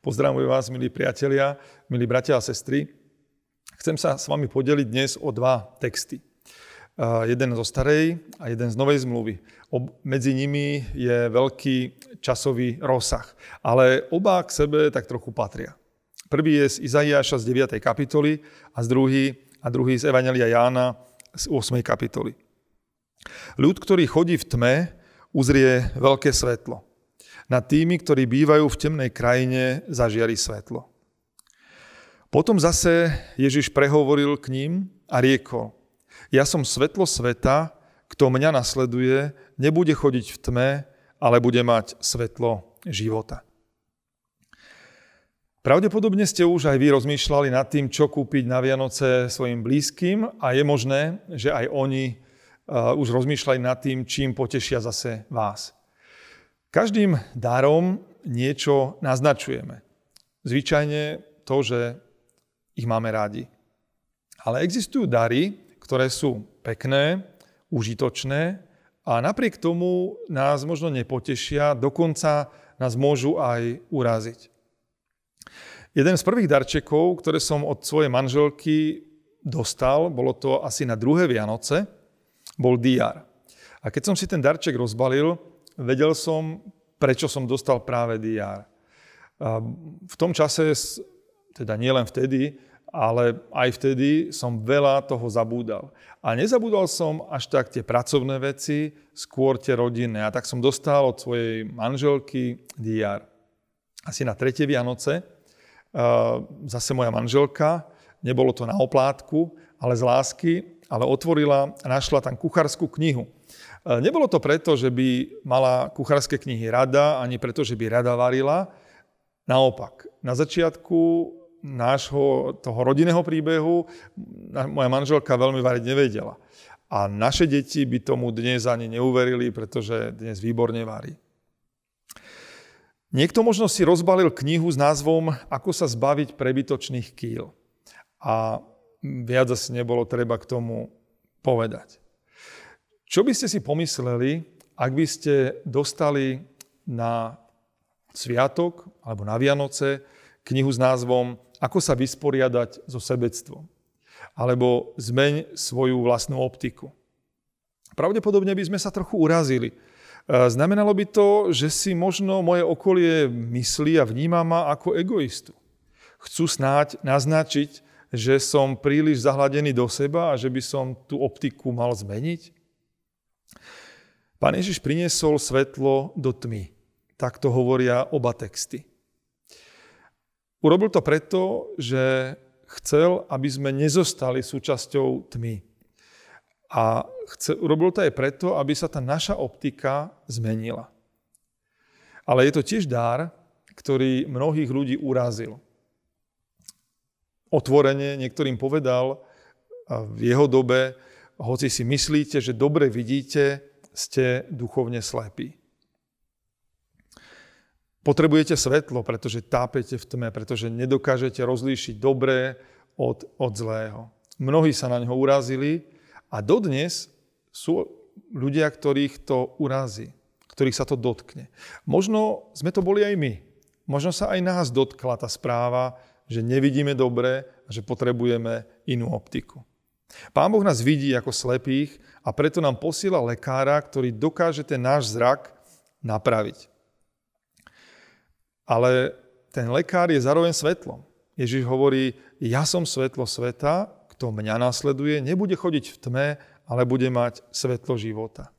Pozdravujem vás, milí priatelia, milí bratia a sestry. Chcem sa s vami podeliť dnes o dva texty. Jeden zo starej a jeden z novej zmluvy. Medzi nimi je veľký časový rozsah, ale oba k sebe tak trochu patria. Prvý je z Izaiáša z 9. kapitoly a z druhý, a druhý z Evangelia Jána z 8. kapitoly. Ľud, ktorý chodí v tme, uzrie veľké svetlo nad tými, ktorí bývajú v temnej krajine, zažiari svetlo. Potom zase Ježiš prehovoril k ním a riekol, ja som svetlo sveta, kto mňa nasleduje, nebude chodiť v tme, ale bude mať svetlo života. Pravdepodobne ste už aj vy rozmýšľali nad tým, čo kúpiť na Vianoce svojim blízkym a je možné, že aj oni uh, už rozmýšľali nad tým, čím potešia zase vás. Každým darom niečo naznačujeme. Zvyčajne to, že ich máme rádi. Ale existujú dary, ktoré sú pekné, užitočné a napriek tomu nás možno nepotešia, dokonca nás môžu aj uraziť. Jeden z prvých darčekov, ktoré som od svojej manželky dostal, bolo to asi na druhé Vianoce, bol diar. A keď som si ten darček rozbalil, vedel som, prečo som dostal práve DR. V tom čase, teda nielen vtedy, ale aj vtedy som veľa toho zabúdal. A nezabúdal som až tak tie pracovné veci, skôr tie rodinné. A tak som dostal od svojej manželky DR. Asi na tretie Vianoce, zase moja manželka, nebolo to na oplátku, ale z lásky, ale otvorila a našla tam kuchárskú knihu. E, nebolo to preto, že by mala kuchárske knihy rada, ani preto, že by rada varila. Naopak, na začiatku nášho toho rodinného príbehu moja manželka veľmi variť nevedela. A naše deti by tomu dnes ani neuverili, pretože dnes výborne varí. Niekto možno si rozbalil knihu s názvom Ako sa zbaviť prebytočných kýl. A viac asi nebolo treba k tomu povedať. Čo by ste si pomysleli, ak by ste dostali na sviatok alebo na Vianoce knihu s názvom Ako sa vysporiadať so sebectvom? Alebo Zmeň svoju vlastnú optiku. Pravdepodobne by sme sa trochu urazili. E, znamenalo by to, že si možno moje okolie myslí a vníma ma ako egoistu. Chcú snáď naznačiť, že som príliš zahladený do seba a že by som tú optiku mal zmeniť? Pán Ježiš priniesol svetlo do tmy. Tak to hovoria oba texty. Urobil to preto, že chcel, aby sme nezostali súčasťou tmy. A chce, urobil to aj preto, aby sa tá naša optika zmenila. Ale je to tiež dar, ktorý mnohých ľudí urazil. Otvorene niektorým povedal v jeho dobe, hoci si myslíte, že dobre vidíte, ste duchovne slepí. Potrebujete svetlo, pretože tápete v tme, pretože nedokážete rozlíšiť dobré od, od zlého. Mnohí sa na neho urazili a dodnes sú ľudia, ktorých to urazí, ktorých sa to dotkne. Možno sme to boli aj my. Možno sa aj nás dotkla tá správa, že nevidíme dobre a že potrebujeme inú optiku. Pán Boh nás vidí ako slepých a preto nám posiela lekára, ktorý dokáže ten náš zrak napraviť. Ale ten lekár je zároveň svetlom. Ježiš hovorí, ja som svetlo sveta, kto mňa nasleduje, nebude chodiť v tme, ale bude mať svetlo života.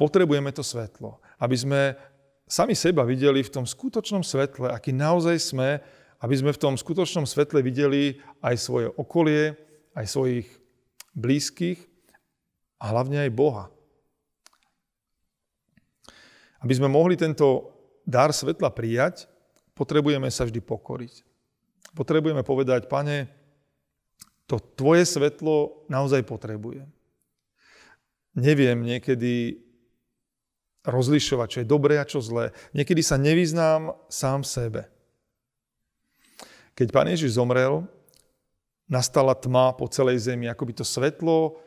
Potrebujeme to svetlo, aby sme sami seba videli v tom skutočnom svetle, aký naozaj sme, aby sme v tom skutočnom svetle videli aj svoje okolie, aj svojich blízkych a hlavne aj Boha. Aby sme mohli tento dar svetla prijať, potrebujeme sa vždy pokoriť. Potrebujeme povedať, pane, to tvoje svetlo naozaj potrebujem. Neviem niekedy rozlišovať, čo je dobré a čo zlé. Niekedy sa nevyznám sám sebe. Keď pán Ježiš zomrel, nastala tma po celej zemi, ako by to svetlo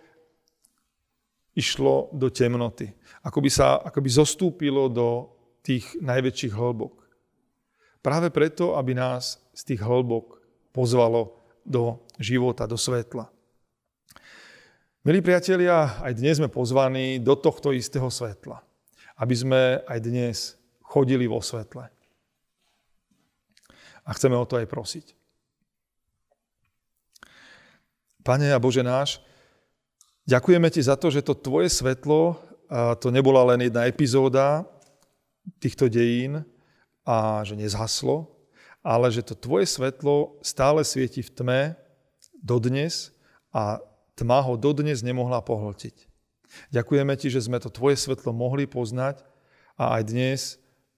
išlo do temnoty. Ako by sa ako by zostúpilo do tých najväčších hĺbok. Práve preto, aby nás z tých hĺbok pozvalo do života, do svetla. Milí priatelia, aj dnes sme pozvaní do tohto istého svetla, aby sme aj dnes chodili vo svetle. A chceme o to aj prosiť. Pane a Bože náš, ďakujeme Ti za to, že to Tvoje svetlo, to nebola len jedna epizóda týchto dejín a že nezhaslo, ale že to tvoje svetlo stále svieti v tme dodnes a tma ho dodnes nemohla pohltiť. Ďakujeme ti, že sme to tvoje svetlo mohli poznať a aj dnes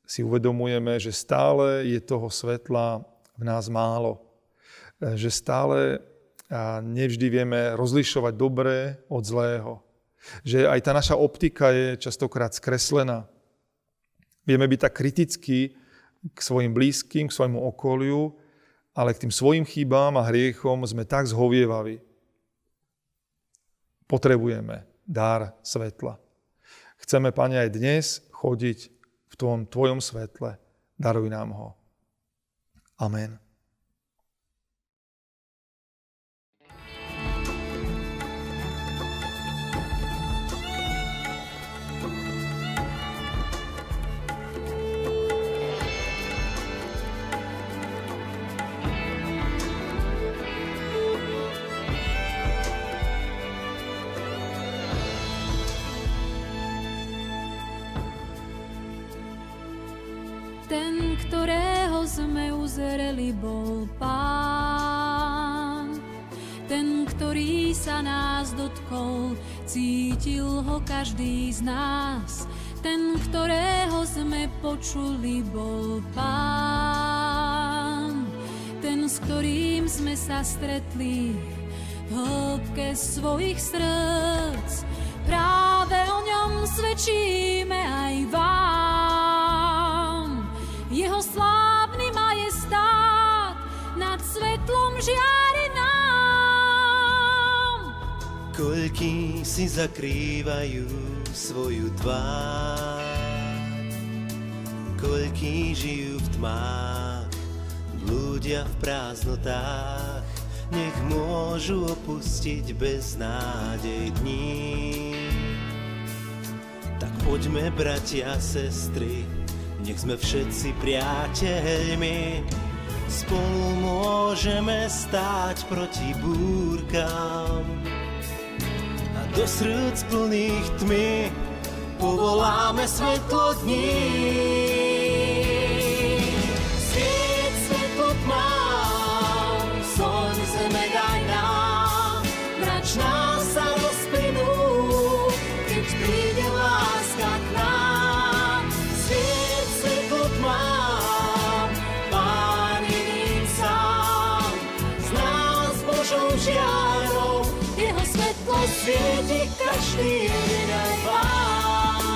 si uvedomujeme, že stále je toho svetla v nás málo. Že stále nevždy vieme rozlišovať dobré od zlého. Že aj tá naša optika je častokrát skreslená. Vieme byť tak kritickí k svojim blízkym, k svojmu okoliu, ale k tým svojim chybám a hriechom sme tak zhovievaví. Potrebujeme dar svetla. Chceme, Pane, aj dnes chodiť v tom Tvojom svetle. Daruj nám ho. Amen. Sme uzreli, bol Pán. Ten, ktorý sa nás dotkol, cítil ho každý z nás. Ten, ktorého sme počuli, bol Pán. Ten, s ktorým sme sa stretli v hĺbke svojich srdc. Práve o ňom svedčíme aj vám. Jeho sláva svetlom žiari nám. Koľký si zakrývajú svoju tvár, koľký žijú v tmách, blúdia v prázdnotách, nech môžu opustiť bez nádej dní. Tak poďme, bratia, sestry, nech sme všetci priateľmi, Spolu môžeme stáť proti búrkam a do srdc plných tmy povoláme svetlo dní. Svieti každý deň vám.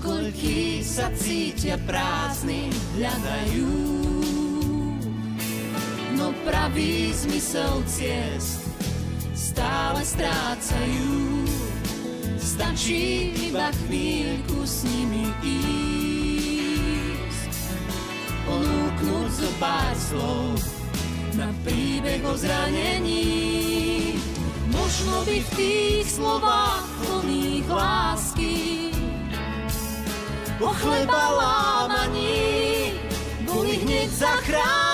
Koľký sa cítia prázdni, hľadajú, no pravý zmysel ciest stále strácajú. Stačí iba chvíľku s nimi ísť, ponúknuť zo pár slov, na príbeh o zranení. Možno by v tých slovách plných lásky po chleba lámaní boli hneď zachránení.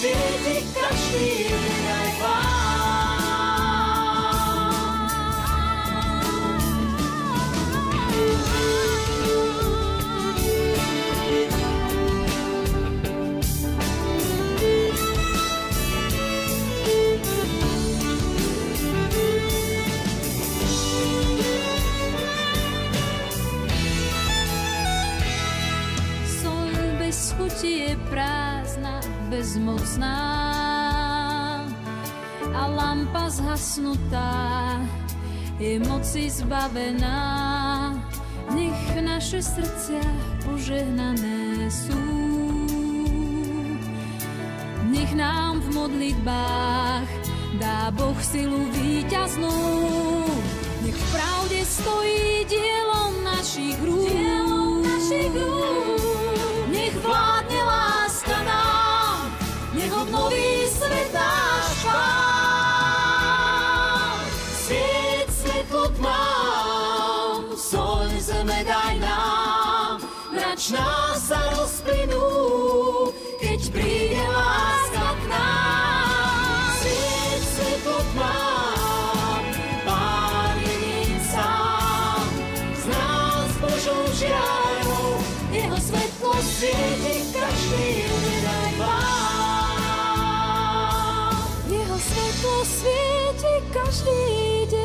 Svieti každý aj bezmocná a lampa zhasnutá je moci zbavená. Nech naše srdcia požehnané sú. Nech nám v modlitbách dá Boh silu víťaznú. Nech v pravde stojí dielom našich rúk. Dielom našich rúk. світ наш пан, соль земле дай нам, нач нас за спину. svieti každý deň.